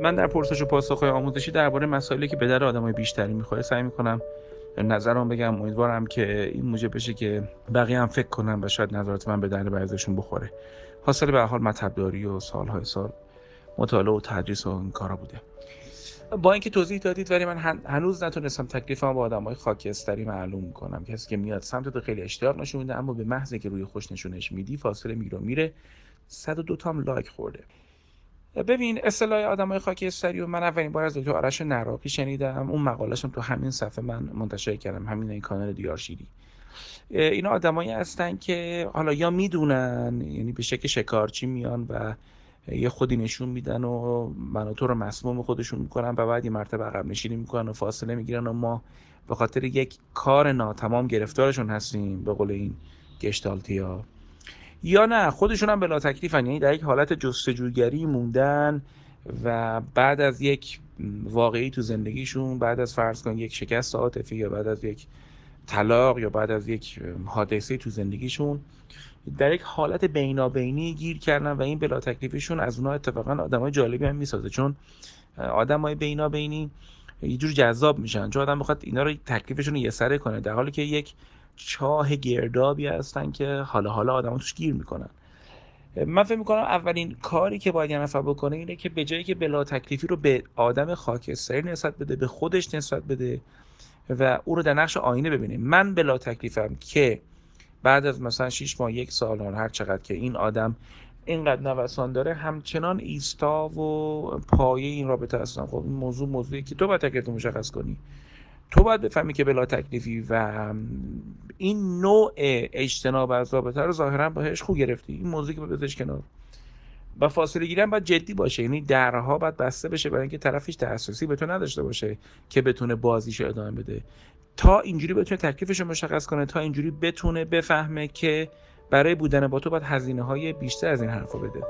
من در پرسش و پاسخهای آموزشی درباره مسائلی که به در آدمای بیشتری می‌خوره سعی می‌کنم نظرم بگم. امیدوارم که این موجب بشه که بقیه هم فکر کنم و شاید نظرات من به در بعضیشون بخوره. حاصل به حال مطبداری و سالهای سال مطالعه و تدریس و این کارا بوده. با اینکه توضیح دادید ولی من هنوز نتونستم تکلیفم با آدمای خاکستری معلوم کنم. کسی که میاد سمت تو خیلی اشتیاق نشون میده اما به محض که روی خوش نشونش میدی فاصله میره. میره 102 تام لایک خورده. ببین اصطلاح آدمای خاکستری و من اولین بار از دکتر آرش نراقی شنیدم. اون مقالهشون تو همین صفحه من منتشر کردم همین این کانال دیارشیری اینا آدمایی هستن که حالا یا می‌دونن یعنی به شکل شکارچی میان و یه خودی نشون میدن و من تو رو مسموم خودشون می‌کنن و بعد یه مرتبه عقب نشینی می‌کنن و فاصله می‌گیرن و ما به خاطر یک کار ناتمام گرفتارشون هستیم به قول این گشتالتی یا نه خودشون هم بلا تکلیفن. یعنی در یک حالت جستجوگری موندن و بعد از یک واقعی تو زندگیشون بعد از فرض کن یک شکست عاطفی یا بعد از یک طلاق یا بعد از یک حادثه تو زندگیشون در یک حالت بینابینی گیر کردن و این بلا تکلیفشون از اونها اتفاقا آدمای جالبی هم می‌سازه. چون آدمای بینابینی یه جور جذاب میشن. چون آدم بخواد اینا رو تکلیفشون رو یه سره کنه. در حالی که یک چاه گردابی هستن که حالا حالا آدم توش گیر می‌کنن. من فکر می‌کنم اولین کاری که باید یه نفر بکنه اینه که به جایی که بلا تکلیفی رو به آدم خاکستری نسبت بده به خودش نسبت بده و او رو در نقش آینه ببینه. من بلا تکلیفم که بعد از مثلا 6 ماه یک سال هر چقدر که این آدم اینقدر نوسان داره همچنان ایستا و پایه این رابطه هستن خب این موضوع موضوعی که تو باید تکلیف مشخص کنی. تو باید بفهمی که بلا تکلیفی و این نوع اجتناب از رابطه رو ظاهرا باهش خوب گرفتی. این موضوعی که بذارش کنار. و فاصله گیرن باید جدی باشه. یعنی درها باید بسته بشه برای اینکه طرفش تحساسی به تو نداشته باشه که بتونه بازیشو ادامه بده. تا اینجوری بتونه تکلیفش رو مشخص کنه تا اینجوری بتونه بفهمه که برای بودن با تو باید هزینه های بیشتر از این حرفا بده.